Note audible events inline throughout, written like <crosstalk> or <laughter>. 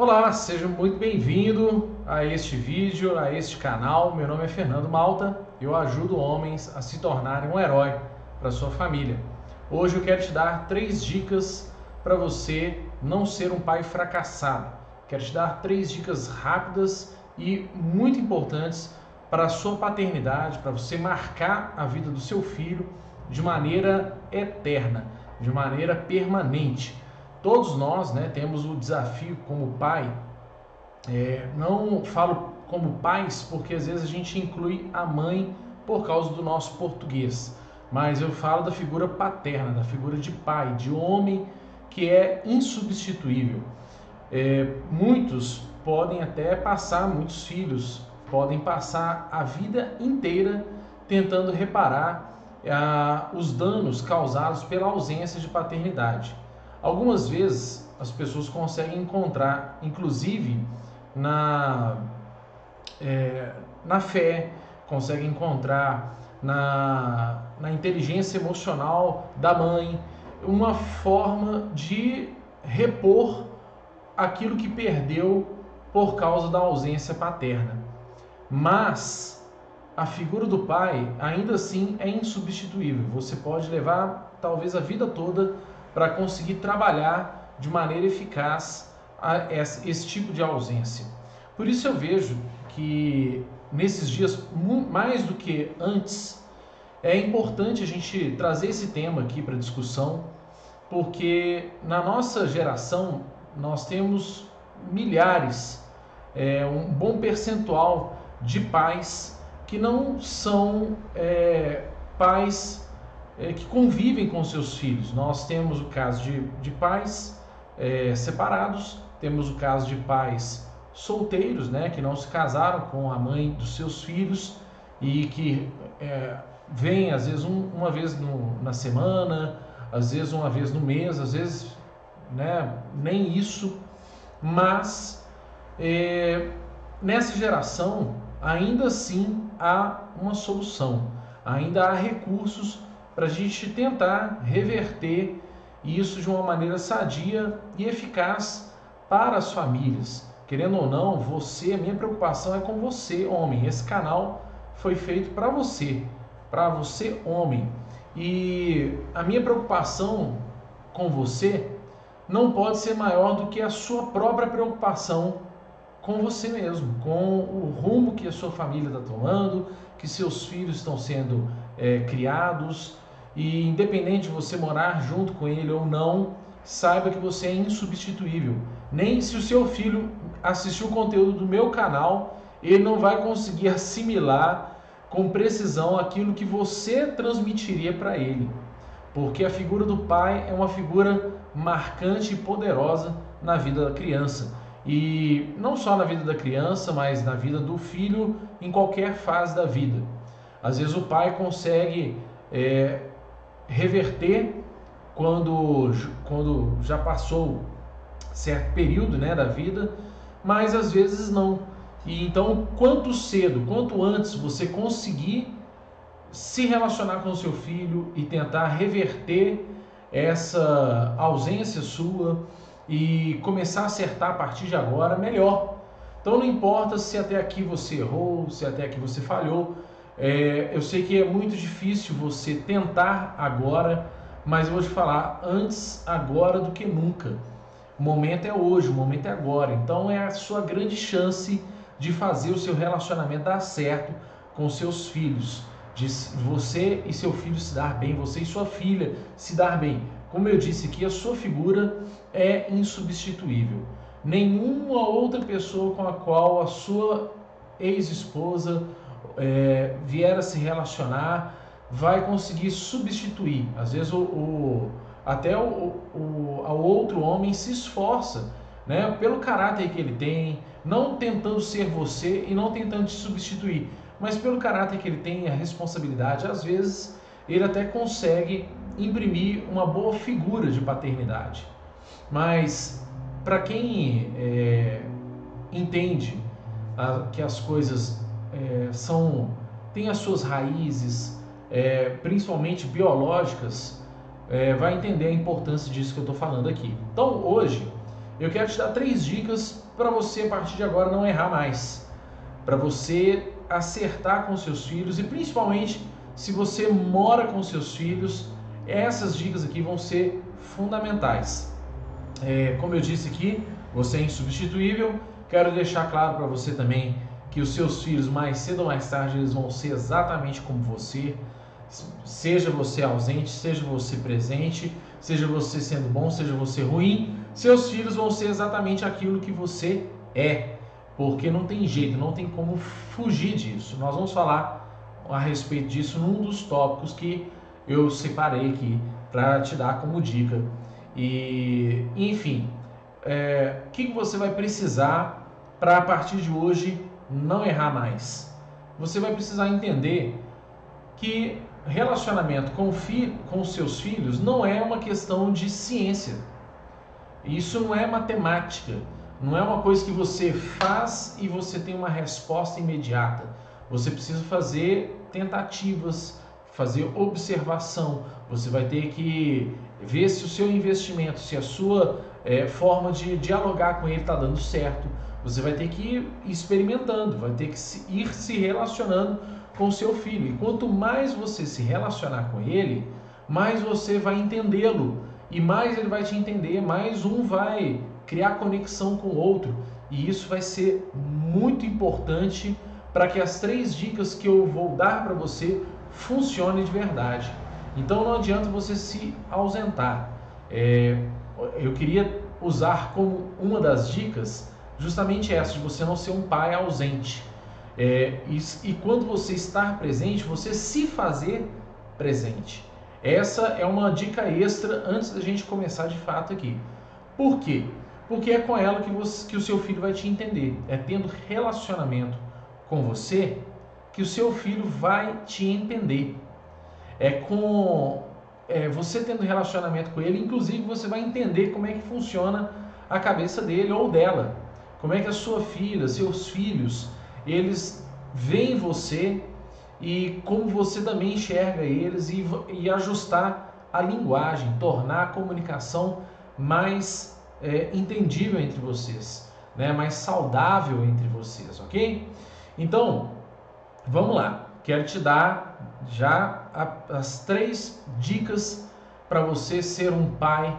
Olá, seja muito bem-vindo a este vídeo, a este canal. Meu nome é Fernando Malta e eu ajudo homens a se tornarem um herói para sua família. Hoje eu quero te dar três dicas para você não ser um pai fracassado. Quero te dar três dicas rápidas e muito importantes para a sua paternidade, para você marcar a vida do seu filho de maneira eterna, de maneira permanente. Todos nós né, temos o desafio como pai, é, não falo como pais porque às vezes a gente inclui a mãe por causa do nosso português, mas eu falo da figura paterna, da figura de pai, de homem que é insubstituível. É, muitos podem até passar, muitos filhos podem passar a vida inteira tentando reparar ah, os danos causados pela ausência de paternidade. Algumas vezes as pessoas conseguem encontrar, inclusive na, é, na fé, conseguem encontrar na, na inteligência emocional da mãe uma forma de repor aquilo que perdeu por causa da ausência paterna. Mas a figura do pai ainda assim é insubstituível. Você pode levar talvez a vida toda para conseguir trabalhar de maneira eficaz esse tipo de ausência. Por isso eu vejo que nesses dias, mais do que antes, é importante a gente trazer esse tema aqui para discussão, porque na nossa geração nós temos milhares, é, um bom percentual de pais que não são é, pais é, que convivem com seus filhos. Nós temos o caso de, de pais é, separados, temos o caso de pais solteiros, né, que não se casaram com a mãe dos seus filhos e que é, vêm às vezes um, uma vez no, na semana, às vezes uma vez no mês, às vezes né, nem isso, mas é, nessa geração ainda assim há uma solução, ainda há recursos para a gente tentar reverter isso de uma maneira sadia e eficaz para as famílias. Querendo ou não, você, a minha preocupação é com você, homem. Esse canal foi feito para você, para você, homem. E a minha preocupação com você não pode ser maior do que a sua própria preocupação com você mesmo, com o rumo que a sua família está tomando, que seus filhos estão sendo é, criados, e independente de você morar junto com ele ou não, saiba que você é insubstituível. Nem se o seu filho assistir o conteúdo do meu canal, ele não vai conseguir assimilar com precisão aquilo que você transmitiria para ele. Porque a figura do pai é uma figura marcante e poderosa na vida da criança. E não só na vida da criança, mas na vida do filho em qualquer fase da vida. Às vezes o pai consegue é, reverter quando, quando já passou certo período né, da vida, mas às vezes não. E então, quanto cedo, quanto antes você conseguir se relacionar com seu filho e tentar reverter essa ausência sua e começar a acertar a partir de agora, melhor. Então não importa se até aqui você errou, se até aqui você falhou, é, eu sei que é muito difícil você tentar agora, mas eu vou te falar antes agora do que nunca. O momento é hoje, o momento é agora. Então é a sua grande chance de fazer o seu relacionamento dar certo com seus filhos, de você e seu filho se dar bem, você e sua filha se dar bem. Como eu disse aqui, a sua figura é insubstituível. Nenhuma outra pessoa com a qual a sua ex-esposa é, vier a se relacionar, vai conseguir substituir. Às vezes o, o até o, o, o outro homem se esforça, né, pelo caráter que ele tem, não tentando ser você e não tentando te substituir, mas pelo caráter que ele tem, a responsabilidade, às vezes ele até consegue imprimir uma boa figura de paternidade. Mas para quem é, entende a, que as coisas é, são têm as suas raízes, é, principalmente biológicas, é, vai entender a importância disso que eu estou falando aqui. Então, hoje, eu quero te dar três dicas para você a partir de agora não errar mais, para você acertar com seus filhos e principalmente se você mora com seus filhos, essas dicas aqui vão ser fundamentais. É, como eu disse aqui, você é insubstituível. Quero deixar claro para você também que os seus filhos, mais cedo ou mais tarde, eles vão ser exatamente como você. Seja você ausente, seja você presente, seja você sendo bom, seja você ruim, seus filhos vão ser exatamente aquilo que você é. Porque não tem jeito, não tem como fugir disso. Nós vamos falar a respeito disso num dos tópicos que eu separei aqui para te dar como dica. E, enfim, é, o que você vai precisar para a partir de hoje não errar mais? Você vai precisar entender que relacionamento com, fi, com seus filhos não é uma questão de ciência. Isso não é matemática. Não é uma coisa que você faz e você tem uma resposta imediata. Você precisa fazer tentativas, fazer observação. Você vai ter que ver se o seu investimento, se a sua é, forma de dialogar com ele está dando certo. Você vai ter que ir experimentando, vai ter que ir se relacionando com seu filho. E quanto mais você se relacionar com ele, mais você vai entendê-lo. E mais ele vai te entender, mais um vai criar conexão com o outro. E isso vai ser muito importante para que as três dicas que eu vou dar para você funcionem de verdade. Então não adianta você se ausentar. É, eu queria usar como uma das dicas justamente essa, de você não ser um pai ausente. É, e, e quando você estar presente, você se fazer presente. Essa é uma dica extra antes da gente começar de fato aqui. Por quê? Porque é com ela que, você, que o seu filho vai te entender. É tendo relacionamento com você que o seu filho vai te entender. É com é, você tendo relacionamento com ele, inclusive você vai entender como é que funciona a cabeça dele ou dela. Como é que a sua filha, seus filhos, eles veem você e como você também enxerga eles e, e ajustar a linguagem, tornar a comunicação mais é, entendível entre vocês, né? mais saudável entre vocês, ok? Então, vamos lá. Quero te dar já a, as três dicas para você ser um pai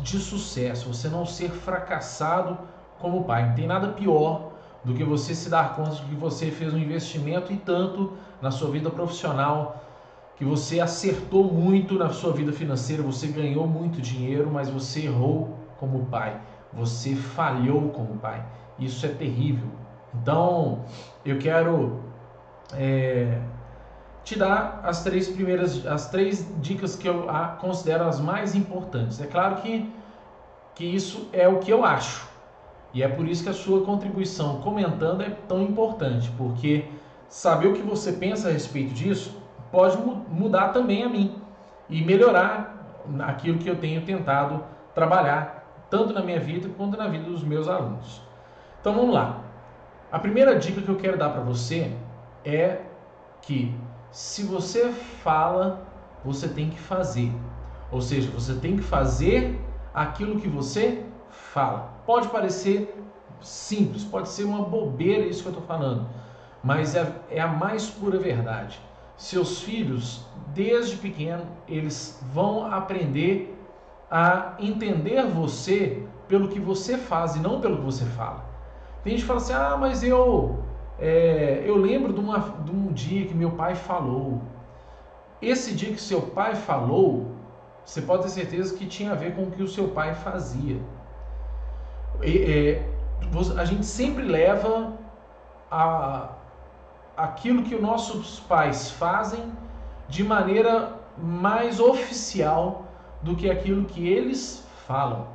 de sucesso, você não ser fracassado como pai. Não tem nada pior do que você se dar conta de que você fez um investimento e tanto na sua vida profissional, que você acertou muito na sua vida financeira, você ganhou muito dinheiro, mas você errou como pai, você falhou como pai. Isso é terrível. Então, eu quero é, te dar as três primeiras, as três dicas que eu considero as mais importantes. É claro que, que isso é o que eu acho. E é por isso que a sua contribuição comentando é tão importante, porque saber o que você pensa a respeito disso pode mudar também a mim e melhorar aquilo que eu tenho tentado trabalhar, tanto na minha vida quanto na vida dos meus alunos. Então vamos lá. A primeira dica que eu quero dar para você é que se você fala, você tem que fazer. Ou seja, você tem que fazer aquilo que você fala. Pode parecer simples, pode ser uma bobeira isso que eu estou falando, mas é, é a mais pura verdade. Seus filhos, desde pequeno, eles vão aprender a entender você pelo que você faz e não pelo que você fala. Tem gente que fala assim: ah, mas eu, é, eu lembro de, uma, de um dia que meu pai falou. Esse dia que seu pai falou, você pode ter certeza que tinha a ver com o que o seu pai fazia é, a gente sempre leva a, aquilo que os nossos pais fazem de maneira mais oficial do que aquilo que eles falam.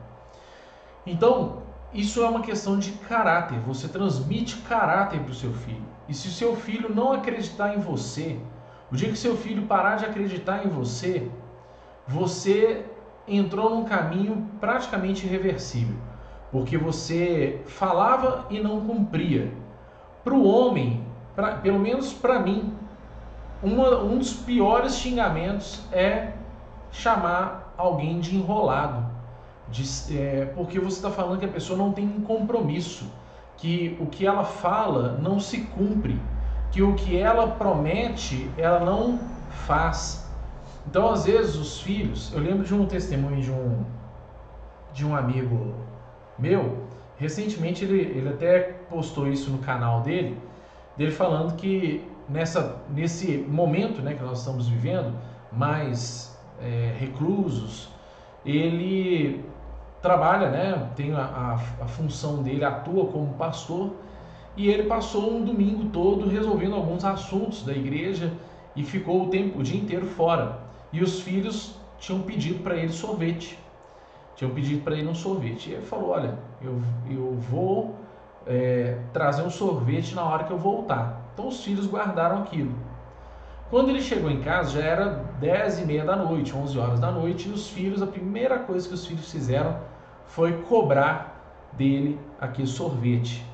Então, isso é uma questão de caráter. Você transmite caráter para o seu filho. E se o seu filho não acreditar em você, o dia que seu filho parar de acreditar em você, você entrou num caminho praticamente irreversível porque você falava e não cumpria. Para o homem, pra, pelo menos para mim, uma, um dos piores xingamentos é chamar alguém de enrolado. de, é, porque você está falando que a pessoa não tem um compromisso, que o que ela fala não se cumpre, que o que ela promete ela não faz. Então, às vezes, os filhos, eu lembro de um testemunho de um, de um amigo meu, recentemente ele, ele até postou isso no canal dele, dele falando que nessa, nesse momento né, que nós estamos vivendo, mais é, reclusos, ele trabalha, né, tem a, a, a função dele, atua como pastor, e ele passou um domingo todo resolvendo alguns assuntos da igreja e ficou o tempo, o dia inteiro fora. E os filhos tinham pedido para ele sorvete. Tinham pedido para ele um sorvete. E ele falou: Olha, eu, eu vou é, trazer um sorvete na hora que eu voltar. Então os filhos guardaram aquilo. Quando ele chegou em casa, já era 10 e meia da noite, 11 horas da noite, e os filhos, a primeira coisa que os filhos fizeram foi cobrar dele aquele sorvete.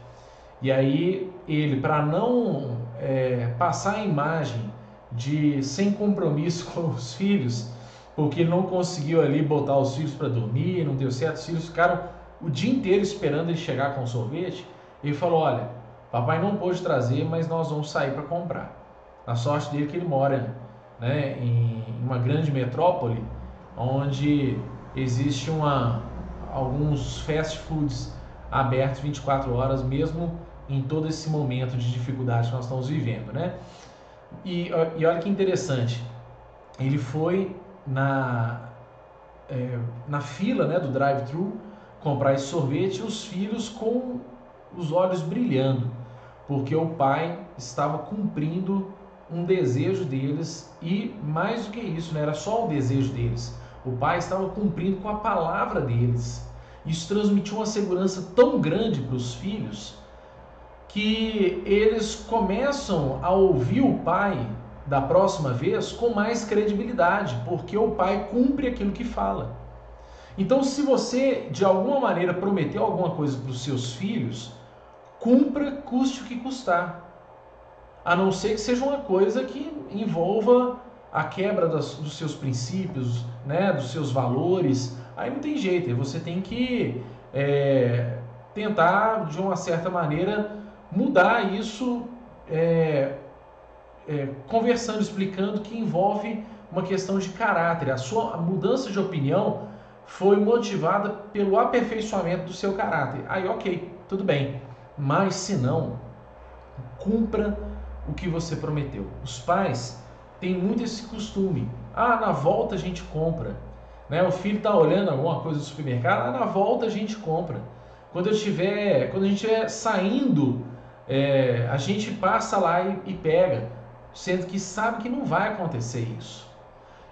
E aí ele, para não é, passar a imagem de sem compromisso <laughs> com os filhos, porque ele não conseguiu ali botar os filhos para dormir, não deu certo, os filhos ficaram o dia inteiro esperando ele chegar com o sorvete. Ele falou: Olha, papai não pôde trazer, mas nós vamos sair para comprar. A sorte dele é que ele mora né, em uma grande metrópole, onde existe uma, alguns fast foods abertos 24 horas, mesmo em todo esse momento de dificuldade que nós estamos vivendo, né? E, e olha que interessante, ele foi na, é, na fila né, do drive-thru comprar esse sorvete os filhos com os olhos brilhando, porque o pai estava cumprindo um desejo deles e mais do que isso, não era só o desejo deles, o pai estava cumprindo com a palavra deles. Isso transmitiu uma segurança tão grande para os filhos que eles começam a ouvir o pai da próxima vez com mais credibilidade, porque o pai cumpre aquilo que fala. Então, se você de alguma maneira prometeu alguma coisa para os seus filhos, cumpra, custe o que custar. A não ser que seja uma coisa que envolva a quebra das, dos seus princípios, né, dos seus valores. Aí não tem jeito, você tem que é, tentar, de uma certa maneira, mudar isso é, é, conversando, explicando que envolve uma questão de caráter. A sua mudança de opinião foi motivada pelo aperfeiçoamento do seu caráter. Aí, ok, tudo bem. Mas se não, cumpra o que você prometeu. Os pais têm muito esse costume. Ah, na volta a gente compra. Né? O filho está olhando alguma coisa do supermercado, ah, na volta a gente compra. Quando eu tiver, quando a gente estiver saindo é, a gente passa lá e, e pega, sendo que sabe que não vai acontecer isso.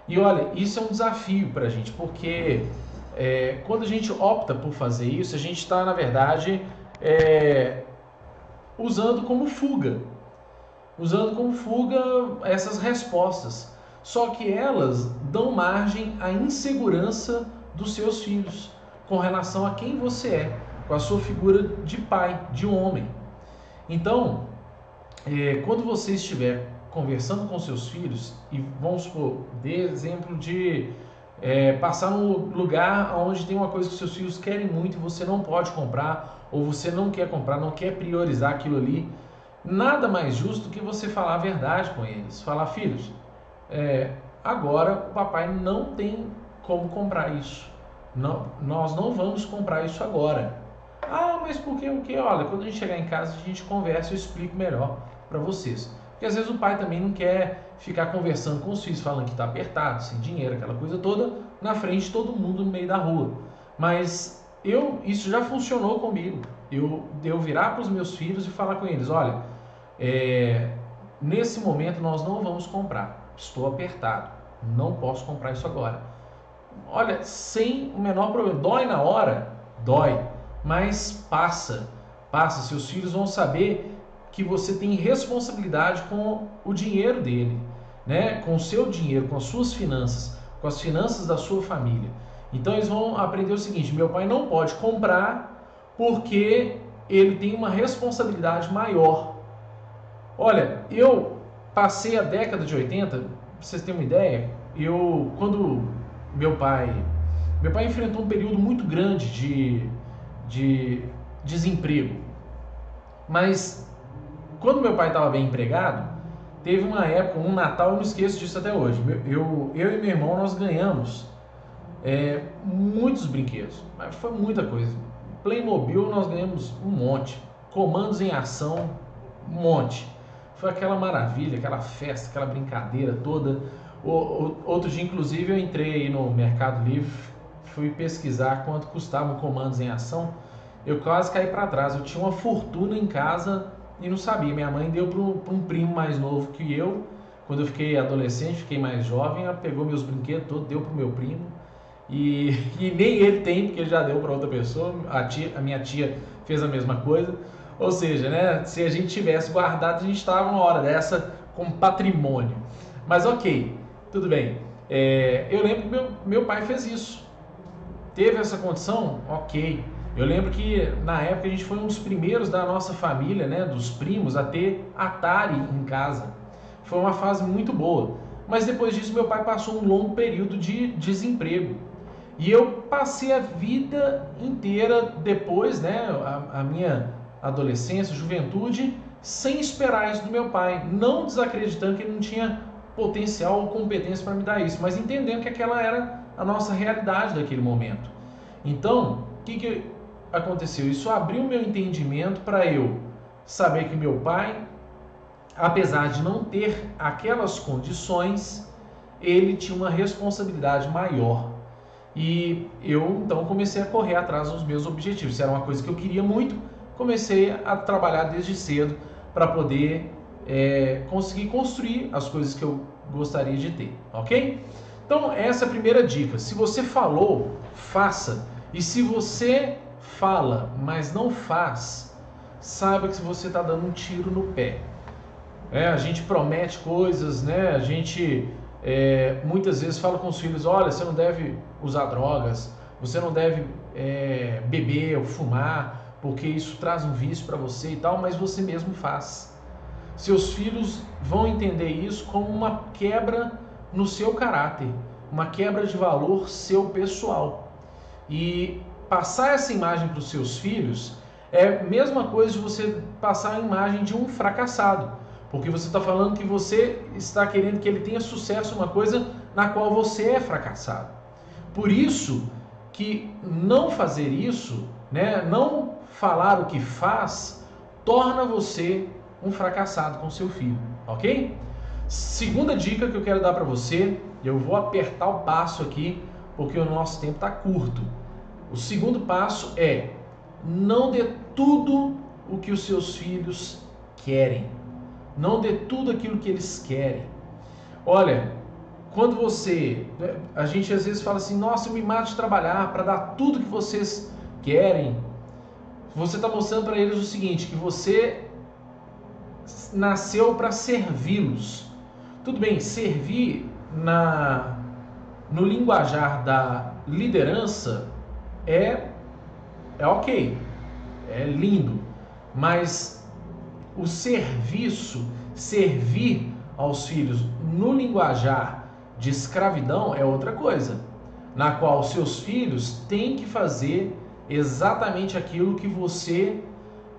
E olha, isso é um desafio para a gente, porque é, quando a gente opta por fazer isso, a gente está, na verdade, é, usando como fuga. Usando como fuga essas respostas. Só que elas dão margem à insegurança dos seus filhos com relação a quem você é, com a sua figura de pai, de homem. Então, é, quando você estiver conversando com seus filhos, e vamos supor, dê exemplo de é, passar num lugar onde tem uma coisa que seus filhos querem muito e você não pode comprar, ou você não quer comprar, não quer priorizar aquilo ali, nada mais justo que você falar a verdade com eles. Falar, filhos, é, agora o papai não tem como comprar isso. Não, nós não vamos comprar isso agora. Ah, mas por que o que? Olha, quando a gente chegar em casa, a gente conversa e explico melhor para vocês. Porque às vezes o pai também não quer ficar conversando com os filhos, falando que está apertado, sem dinheiro, aquela coisa toda, na frente de todo mundo no meio da rua. Mas eu, isso já funcionou comigo. Eu, eu virar para os meus filhos e falar com eles: olha, é, nesse momento nós não vamos comprar, estou apertado, não posso comprar isso agora. Olha, sem o menor problema, dói na hora, dói mas passa, passa. Seus filhos vão saber que você tem responsabilidade com o dinheiro dele, né? com o seu dinheiro, com as suas finanças, com as finanças da sua família. Então eles vão aprender o seguinte: meu pai não pode comprar porque ele tem uma responsabilidade maior. Olha, eu passei a década de 80, pra vocês terem uma ideia, eu quando meu pai Meu pai enfrentou um período muito grande de, de desemprego. Mas quando meu pai estava bem empregado, teve uma época, um Natal, eu não esqueço disso até hoje. Eu, eu e meu irmão, nós ganhamos é, muitos brinquedos, mas foi muita coisa. Playmobil nós ganhamos um monte, comandos em ação, um monte. Foi aquela maravilha, aquela festa, aquela brincadeira toda. O, o, outro dia, inclusive, eu entrei no Mercado Livre, fui pesquisar quanto custavam comandos em ação. Eu quase caí para trás. Eu tinha uma fortuna em casa e não sabia. Minha mãe deu para um primo mais novo que eu. Quando eu fiquei adolescente, fiquei mais jovem, ela pegou meus brinquedos todos, deu para o meu primo. E, <laughs> e, nem ele tem, porque ele já deu para outra pessoa. A, tia, a minha tia fez a mesma coisa. Ou seja, né, se a gente tivesse guardado, a gente estava uma hora dessa com patrimônio. Mas ok, tudo bem. É, eu lembro que meu, meu pai fez isso. Teve essa condição? Ok. Eu lembro que na época a gente foi um dos primeiros da nossa família, né, dos primos, a ter Atari em casa. Foi uma fase muito boa. Mas depois disso, meu pai passou um longo período de desemprego. E eu passei a vida inteira depois, né, a, a minha adolescência, juventude, sem esperar isso do meu pai, não desacreditando que ele não tinha potencial ou competência para me dar isso, mas entendendo que aquela era a nossa realidade daquele momento. Então, o que, que aconteceu? Isso abriu meu entendimento para eu saber que meu pai, apesar de não ter aquelas condições, ele tinha uma responsabilidade maior e eu então comecei a correr atrás dos meus objetivos. Isso era uma coisa que eu queria muito. Comecei a trabalhar desde cedo para poder é, conseguir construir as coisas que eu gostaria de ter, ok? Então, essa é a primeira dica. Se você falou, faça. E se você fala, mas não faz, saiba que você está dando um tiro no pé. É, a gente promete coisas, né? A gente é, muitas vezes fala com os filhos: olha, você não deve usar drogas, você não deve é, beber ou fumar, porque isso traz um vício para você e tal, mas você mesmo faz. Seus filhos vão entender isso como uma quebra no seu caráter, uma quebra de valor seu pessoal. E passar essa imagem para os seus filhos é a mesma coisa de você passar a imagem de um fracassado. Porque você está falando que você está querendo que ele tenha sucesso uma coisa na qual você é fracassado. Por isso que não fazer isso, né, não falar o que faz, torna você um fracassado com seu filho, ok? Segunda dica que eu quero dar para você, eu vou apertar o passo aqui porque o nosso tempo está curto. O segundo passo é não dê tudo o que os seus filhos querem. Não dê tudo aquilo que eles querem. Olha, quando você. Né, a gente às vezes fala assim: nossa, eu me mato de trabalhar para dar tudo que vocês querem. Você está mostrando para eles o seguinte: que você nasceu para servi-los. Tudo bem, servir na, no linguajar da liderança é, é ok, é lindo, mas o serviço, servir aos filhos no linguajar de escravidão é outra coisa, na qual seus filhos têm que fazer exatamente aquilo que você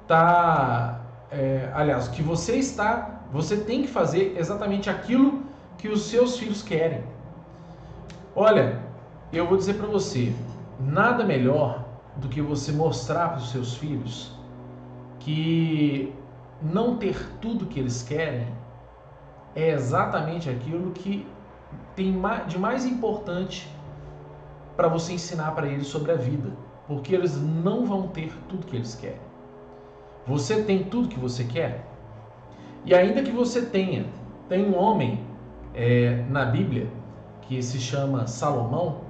está, é, aliás, que você está, você tem que fazer exatamente aquilo que os seus filhos querem. Olha, eu vou dizer para você, nada melhor do que você mostrar para os seus filhos que não ter tudo que eles querem é exatamente aquilo que tem de mais importante para você ensinar para eles sobre a vida, porque eles não vão ter tudo que eles querem. Você tem tudo que você quer? E ainda que você tenha, tem um homem é, na Bíblia que se chama Salomão,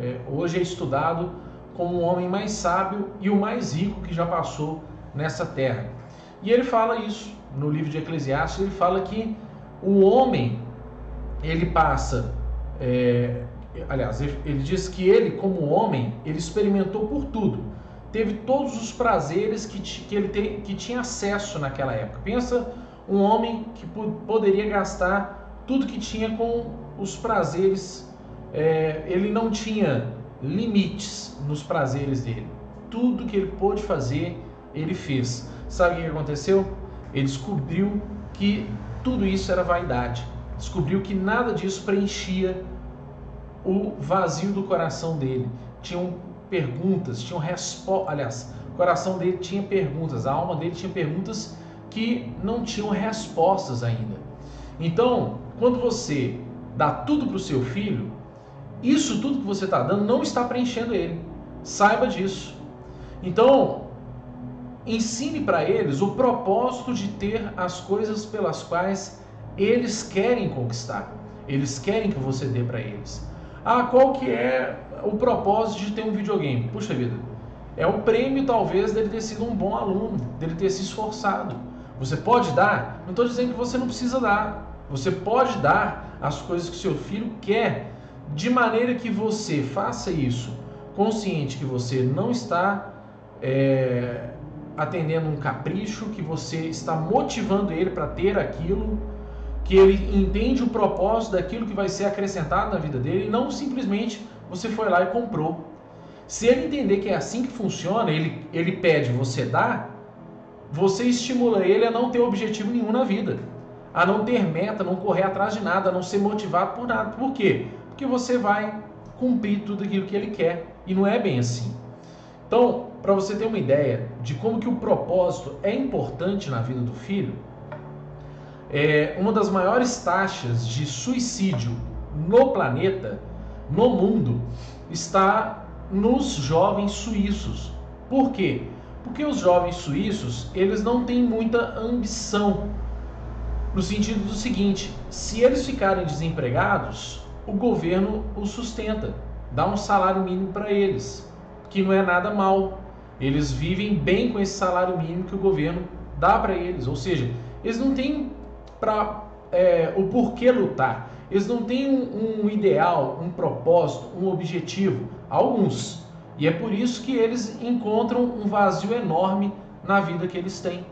é, hoje é estudado como o homem mais sábio e o mais rico que já passou nessa terra. E ele fala isso no livro de Eclesiastes, ele fala que o homem ele passa, é, aliás, ele diz que ele como homem ele experimentou por tudo, teve todos os prazeres que, que ele te, que tinha acesso naquela época. Pensa um homem que poderia gastar tudo que tinha com os prazeres. É, ele não tinha limites nos prazeres dele. Tudo que ele pôde fazer, ele fez. Sabe o que aconteceu? Ele descobriu que tudo isso era vaidade. Descobriu que nada disso preenchia o vazio do coração dele. Tinham perguntas, tinham respostas. Aliás, o coração dele tinha perguntas, a alma dele tinha perguntas que não tinham respostas ainda. Então, quando você dá tudo para o seu filho, isso tudo que você está dando não está preenchendo ele. Saiba disso. Então, ensine para eles o propósito de ter as coisas pelas quais eles querem conquistar. Eles querem que você dê para eles. Ah, qual que é o propósito de ter um videogame? Puxa vida, é o prêmio talvez dele ter sido um bom aluno, dele ter se esforçado. Você pode dar? Não estou dizendo que você não precisa dar. Você pode dar as coisas que seu filho quer, de maneira que você faça isso consciente que você não está é, atendendo um capricho, que você está motivando ele para ter aquilo, que ele entende o propósito daquilo que vai ser acrescentado na vida dele e não simplesmente você foi lá e comprou. Se ele entender que é assim que funciona, ele, ele pede, você dá, você estimula ele a não ter objetivo nenhum na vida, a não ter meta, não correr atrás de nada, a não ser motivado por nada. Por quê? Porque você vai cumprir tudo aquilo que ele quer e não é bem assim. Então, para você ter uma ideia de como que o propósito é importante na vida do filho, é uma das maiores taxas de suicídio no planeta, no mundo, está nos jovens suíços. Por quê? Porque os jovens suíços, eles não têm muita ambição. No sentido do seguinte, se eles ficarem desempregados, o governo os sustenta, dá um salário mínimo para eles, que não é nada mal. Eles vivem bem com esse salário mínimo que o governo dá para eles, ou seja, eles não têm para é, o porquê lutar. Eles não têm um, um, ideal, um propósito, um objetivo. Alguns, e é por isso que eles encontram um vazio enorme na vida que eles têm.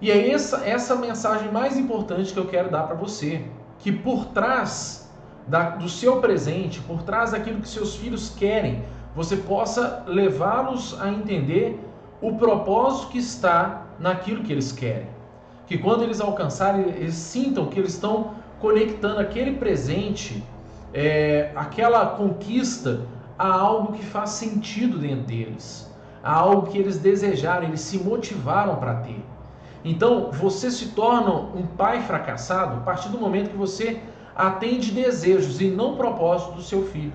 E é essa, essa mensagem mais importante que eu quero dar para você: que por trás da, do seu presente, por trás daquilo que seus filhos querem, você possa levá-los a entender o propósito que está naquilo que eles querem. Que quando eles alcançarem, eles sintam que eles estão conectando aquele presente, é, aquela conquista a algo que faz sentido dentro deles, a algo que eles desejaram, eles se motivaram para ter. Então, você se torna um pai fracassado a partir do momento que você atende desejos e não propósitos do seu filho.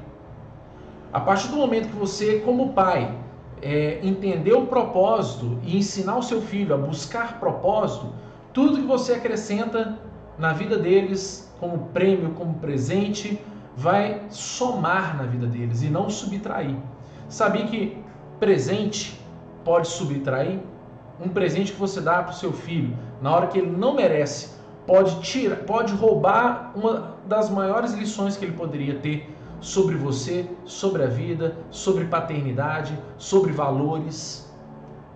A partir do momento que você, como pai, é, entender o propósito e ensinar o seu filho a buscar propósito, tudo que você acrescenta na vida deles, como prêmio, como presente, vai somar na vida deles e não subtrair. Sabia que presente pode subtrair? Um presente que você dá para o seu filho na hora que ele não merece pode tirar, pode roubar uma das maiores lições que ele poderia ter sobre você, sobre a vida, sobre paternidade, sobre valores.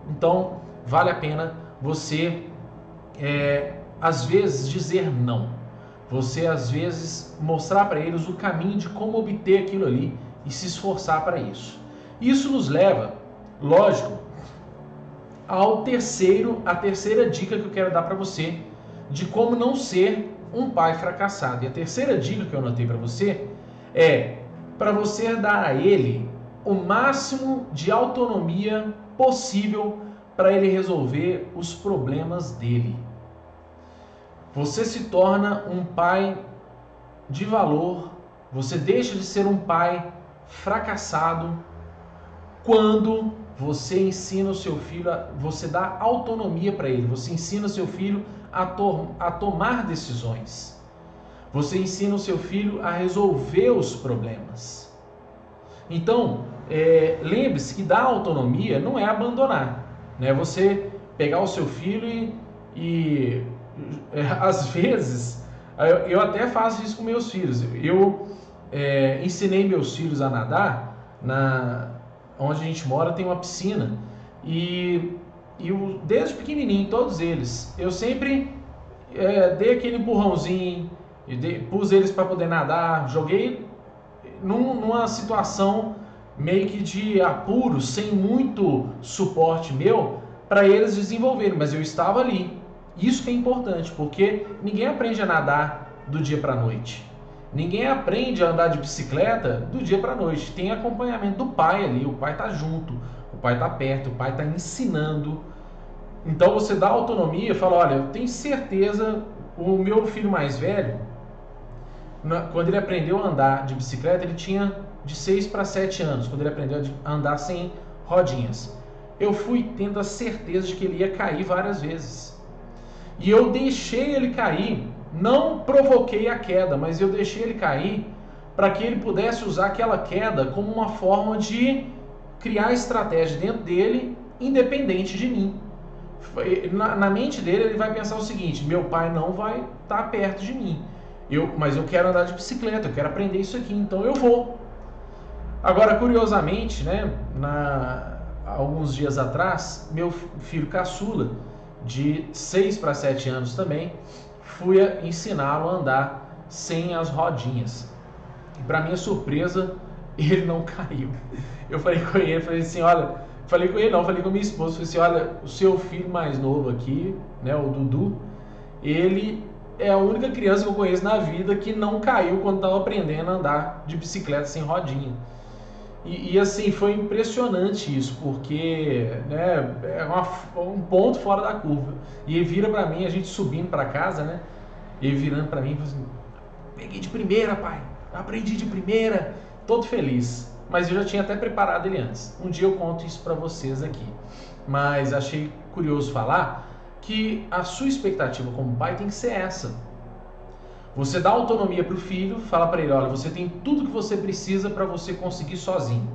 Então, vale a pena você, é, às vezes, dizer não. Você às vezes mostrar para eles o caminho de como obter aquilo ali e se esforçar para isso. Isso nos leva, lógico, ao terceiro, a terceira dica que eu quero dar para você de como não ser um pai fracassado. E a terceira dica que eu anotei para você é para você dar a ele o máximo de autonomia possível para ele resolver os problemas dele. Você se torna um pai de valor, você deixa de ser um pai fracassado quando você ensina o seu filho, você dá autonomia para ele, você ensina o seu filho a, to, a tomar decisões. Você ensina o seu filho a resolver os problemas. Então, é, lembre-se que dar autonomia não é abandonar, né? Você pegar o seu filho e, e é, <laughs> às vezes, eu, eu, até faço isso com meus filhos. Eu é, ensinei meus filhos a nadar na onde a gente mora tem uma piscina e, e eu, desde pequenininho todos eles eu sempre é, dei aquele empurrãozinho, dei, pus eles para poder nadar, joguei num, numa situação meio que de apuro, sem muito suporte meu, para eles desenvolverem, mas eu estava ali. Isso que é importante, porque ninguém aprende a nadar do dia para a noite. Ninguém aprende a andar de bicicleta do dia para a noite. Tem acompanhamento do pai ali, o pai está junto, o pai está perto, o pai está ensinando. Então você dá autonomia, fala, olha, eu tenho certeza, o meu filho mais velho, quando ele aprendeu a andar de bicicleta, ele tinha de 6 para 7 anos, quando ele aprendeu a andar sem rodinhas. Eu fui tendo a certeza de que ele ia cair várias vezes. E eu deixei ele cair, não provoquei a queda, mas eu deixei ele cair para que ele pudesse usar aquela queda como uma forma de criar estratégia dentro dele, independente de mim. Na, na mente dele, ele vai pensar o seguinte: meu pai não vai estar tá perto de mim. Eu, mas eu quero andar de bicicleta, eu quero aprender isso aqui, então eu vou. Agora, curiosamente, né, na, alguns dias atrás, meu filho caçula, de 6 para 7 anos também, fui ensiná-lo a andar sem as rodinhas. E para minha surpresa, <laughs> ele não caiu. Eu falei com ele, falei assim, olha, falei com ele não, falei com minha esposa, falei assim, olha, o seu filho mais novo aqui, né, o Dudu, ele é a única criança que eu conheço na vida que não caiu quando estava aprendendo a andar de bicicleta sem rodinha. E, e, assim, foi impressionante isso, porque né, é uma, um ponto fora da curva. E ele vira para mim, a gente subindo para casa, né? Ele virando para mim e falou assim: Peguei de primeira, pai, aprendi de primeira, todo feliz. Mas eu já tinha até preparado ele antes. Um dia eu conto isso para vocês aqui. Mas achei curioso falar que a sua expectativa como pai tem que ser essa. Você dá autonomia para o filho, fala para ele: olha, você tem tudo que você precisa para você conseguir sozinho.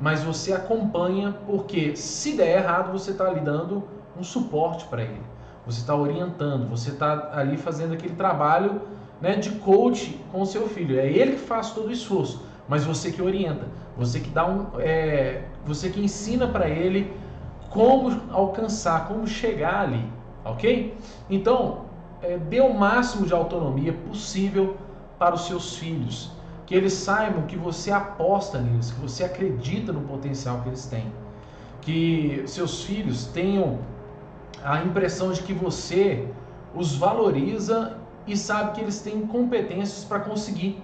Mas você acompanha porque se der errado, você está ali dando um suporte para ele. Você está orientando, você está ali fazendo aquele trabalho né, de coach com seu filho. É ele que faz todo o esforço, mas você que orienta, você que dá um, é, você que ensina para ele como alcançar, como chegar ali, ok? Então, é, dê o máximo de autonomia possível para os seus filhos, que eles saibam que você aposta neles, que você acredita no potencial que eles têm, que seus filhos tenham a impressão de que você os valoriza e sabe que eles têm competências para conseguir.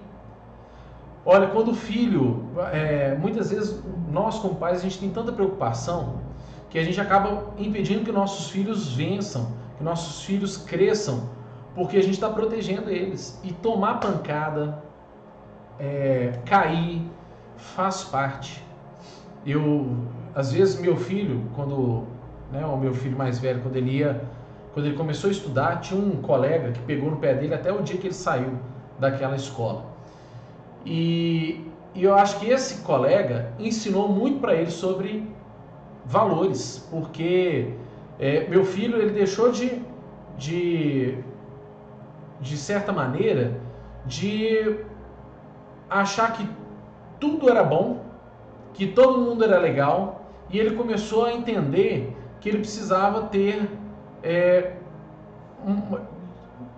Olha, quando o filho, é, muitas vezes nós como pais a gente tem tanta preocupação que a gente acaba impedindo que nossos filhos vençam, que nossos filhos cresçam, porque a gente está protegendo eles. E tomar pancada, é, cair, faz parte. Eu, às vezes, meu filho, quando, né, o meu filho mais velho, quando ele ia, quando ele começou a estudar, tinha um colega que pegou no pé dele até o dia que ele saiu daquela escola. E, e eu acho que esse colega ensinou muito para ele sobre valores, porque é, meu filho ele deixou de, de, de certa maneira, de achar que tudo era bom, que todo mundo era legal, e ele começou a entender que ele precisava ter é, um,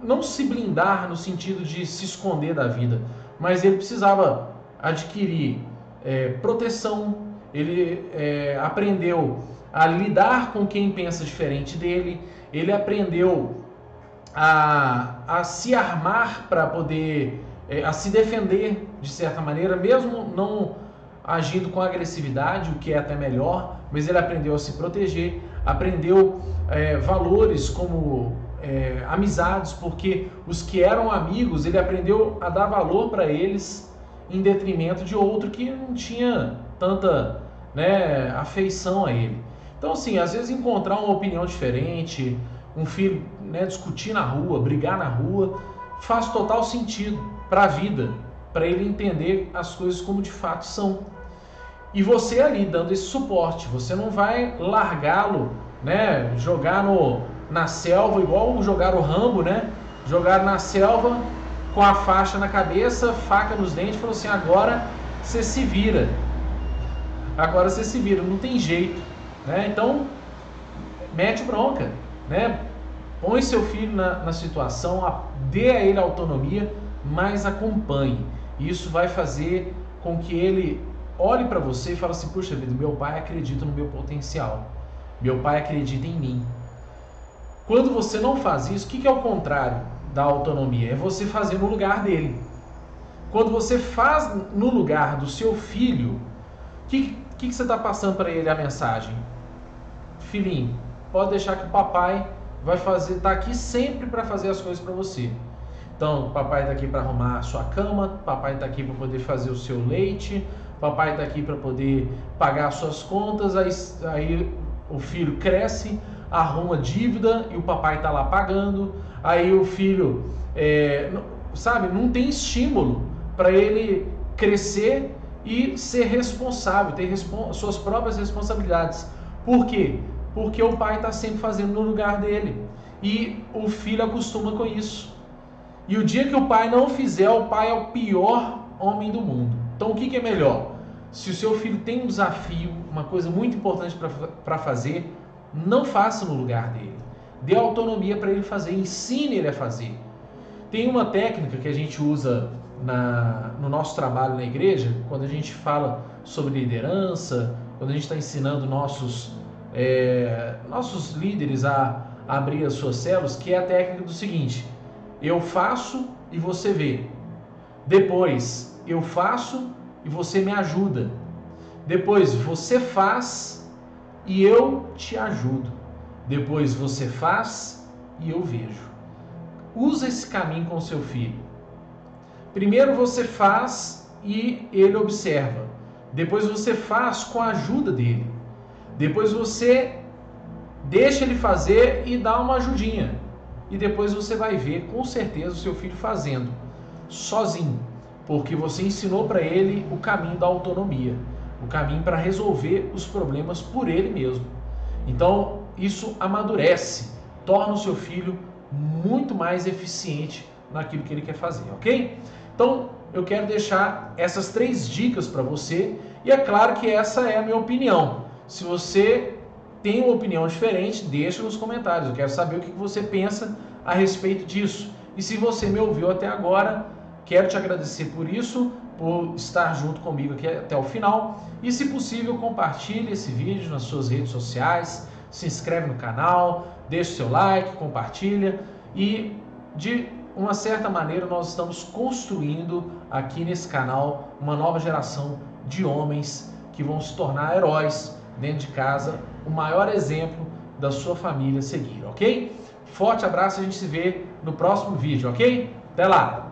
não se blindar no sentido de se esconder da vida, mas ele precisava adquirir é, proteção, ele é, aprendeu a lidar com quem pensa diferente dele, ele aprendeu a, a se armar para poder, é, a se defender de certa maneira, mesmo não agindo com agressividade, o que é até melhor, mas ele aprendeu a se proteger, aprendeu é, valores como é, amizades, porque os que eram amigos, ele aprendeu a dar valor para eles em detrimento de outro que não tinha tanta né, afeição a ele. Então, assim, às vezes encontrar uma opinião diferente, um filho né, discutir na rua, brigar na rua, faz total sentido para a vida, para ele entender as coisas como de fato são. E você ali dando esse suporte, você não vai largá-lo, né, jogar no, na selva, igual jogar o Rambo, né? Jogar na selva com a faixa na cabeça, faca nos dentes, falou assim: agora você se vira agora você se vira, não tem jeito. Né? Então, mete bronca, né? põe seu filho na, na situação, dê a ele autonomia, mas acompanhe. Isso vai fazer com que ele olhe para você e fale assim: puxa vida, meu pai acredita no meu potencial, meu pai acredita em mim. Quando você não faz isso, o que é o contrário da autonomia? É você fazer no lugar dele. Quando você faz no lugar do seu filho, o que, que, que você está passando para ele a mensagem? Filhinho, pode deixar que o papai vai fazer, tá aqui sempre para fazer as coisas para você. Então, papai está aqui para arrumar a sua cama, papai está aqui para poder fazer o seu leite, papai está aqui para poder pagar as suas contas. Aí, aí o filho cresce, arruma dívida e o papai está lá pagando. Aí o filho, é, sabe, não tem estímulo para ele crescer e ser responsável, ter suas próprias responsabilidades. Por quê? Porque o pai está sempre fazendo no lugar dele e o filho acostuma com isso. E o dia que o pai não fizer, o pai é o pior homem do mundo. Então o que, que é melhor? Se o seu filho tem um desafio, uma coisa muito importante para fazer, não faça no lugar dele. Dê autonomia para ele fazer, ensine ele a fazer. Tem uma técnica que a gente usa na, no nosso trabalho na igreja, quando a gente fala sobre liderança, quando a gente está ensinando nossos, é, nossos líderes a, a abrir as suas células, que é a técnica do seguinte: eu faço e você vê. Depois, eu faço e você me ajuda. Depois, você faz e eu te ajudo. Depois, você faz e eu vejo. Usa esse caminho com seu filho. Primeiro você faz e ele observa. Depois você faz com a ajuda dele. Depois você deixa ele fazer e dá uma ajudinha e depois você vai ver com certeza o seu filho fazendo sozinho, porque você ensinou para ele o caminho da autonomia, o caminho para resolver os problemas por ele mesmo. Então, isso amadurece, torna o seu filho muito mais eficiente naquilo que ele quer fazer, ok? Então, eu quero deixar essas três dicas para você e é claro que essa é a minha opinião. Se você tem uma opinião diferente, deixa nos comentários. Eu quero saber o que você pensa a respeito disso. E se você me ouviu até agora, quero te agradecer por isso, por estar junto comigo aqui até o final. E se possível, compartilhe esse vídeo nas suas redes sociais, se inscreve no canal, deixa o seu like, compartilha e de uma certa maneira nós estamos construindo aqui nesse canal uma nova geração de homens que vão se tornar heróis dentro de casa o maior exemplo da sua família seguir, ok? Forte abraço, a gente se vê no próximo vídeo, ok? Até lá!